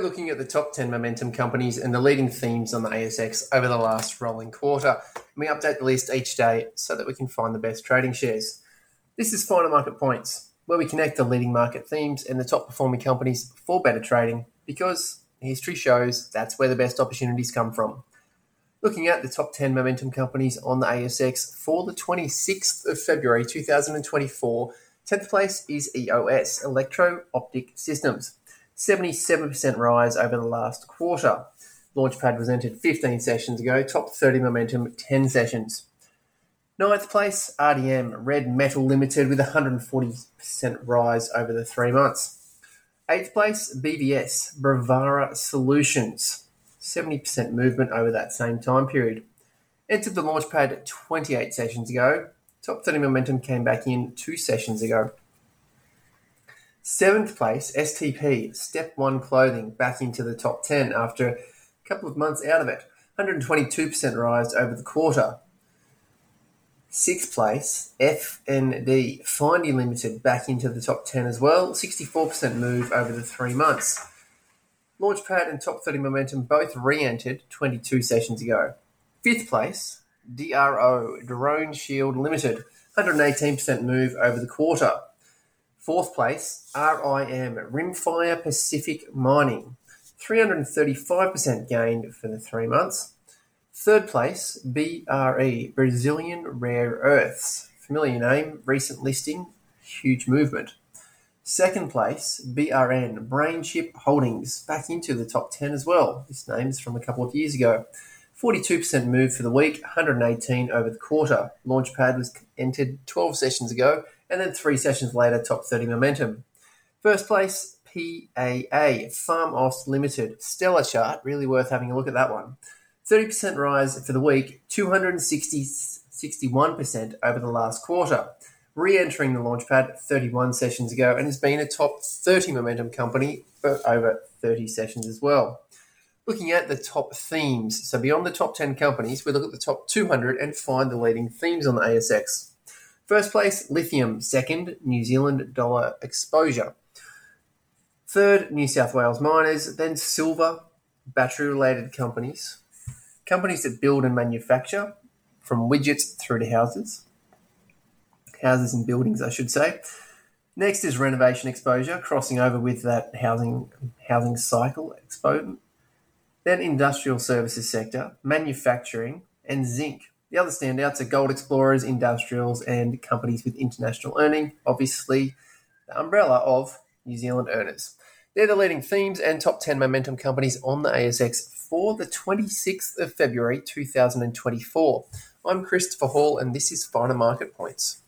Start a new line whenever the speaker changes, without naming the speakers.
We're looking at the top 10 momentum companies and the leading themes on the ASX over the last rolling quarter. We update the list each day so that we can find the best trading shares. This is Finer Market Points, where we connect the leading market themes and the top performing companies for better trading because history shows that's where the best opportunities come from. Looking at the top 10 momentum companies on the ASX for the 26th of February 2024, 10th place is EOS, Electro Optic Systems. 77% rise over the last quarter. Launchpad was entered 15 sessions ago, top 30 momentum 10 sessions. Ninth place, RDM, Red Metal Limited, with 140% rise over the three months. Eighth place, BVS, Bravura Solutions, 70% movement over that same time period. Entered the Launchpad 28 sessions ago. Top 30 momentum came back in two sessions ago. Seventh place, STP, Step One Clothing, back into the top 10 after a couple of months out of it. 122% rise over the quarter. Sixth place, FND, Findi Limited, back into the top 10 as well. 64% move over the three months. Launchpad and Top 30 Momentum both re entered 22 sessions ago. Fifth place, DRO, DroneShield Limited, 118% move over the quarter. Fourth place, RIM, Rimfire Pacific Mining, 335% gain for the three months. Third place, BRE, Brazilian Rare Earths, familiar name, recent listing, huge movement. Second place, BRN, Brainchip Holdings, back into the top 10 as well. This name's from a couple of years ago. 42% move for the week, 118 over the quarter. Launchpad was entered 12 sessions ago, and then three sessions later, top 30 momentum. First place, PAA, PharmAust Limited, stellar chart, really worth having a look at that one. 30% rise for the week, 261% over the last quarter. Re entering the Launchpad 31 sessions ago and has been a top 30 momentum company for over 30 sessions as well. Looking at the top themes, so beyond the top 10 companies, we look at the top 200 and find the leading themes on the ASX. First place, lithium. Second, New Zealand dollar exposure. Third, New South Wales miners. Then silver, battery related companies. Companies that build and manufacture, from widgets through to houses. Houses and buildings, I should say. Next is renovation exposure, crossing over with that housing housing cycle exposure. Then industrial services sector, manufacturing, and zinc. The other standouts are gold explorers, industrials, and companies with international earning, obviously, the umbrella of New Zealand earners. They're the leading themes and top 10 momentum companies on the ASX for the 26th of February 2024. I'm Christopher Hall, and this is Finer Market Points.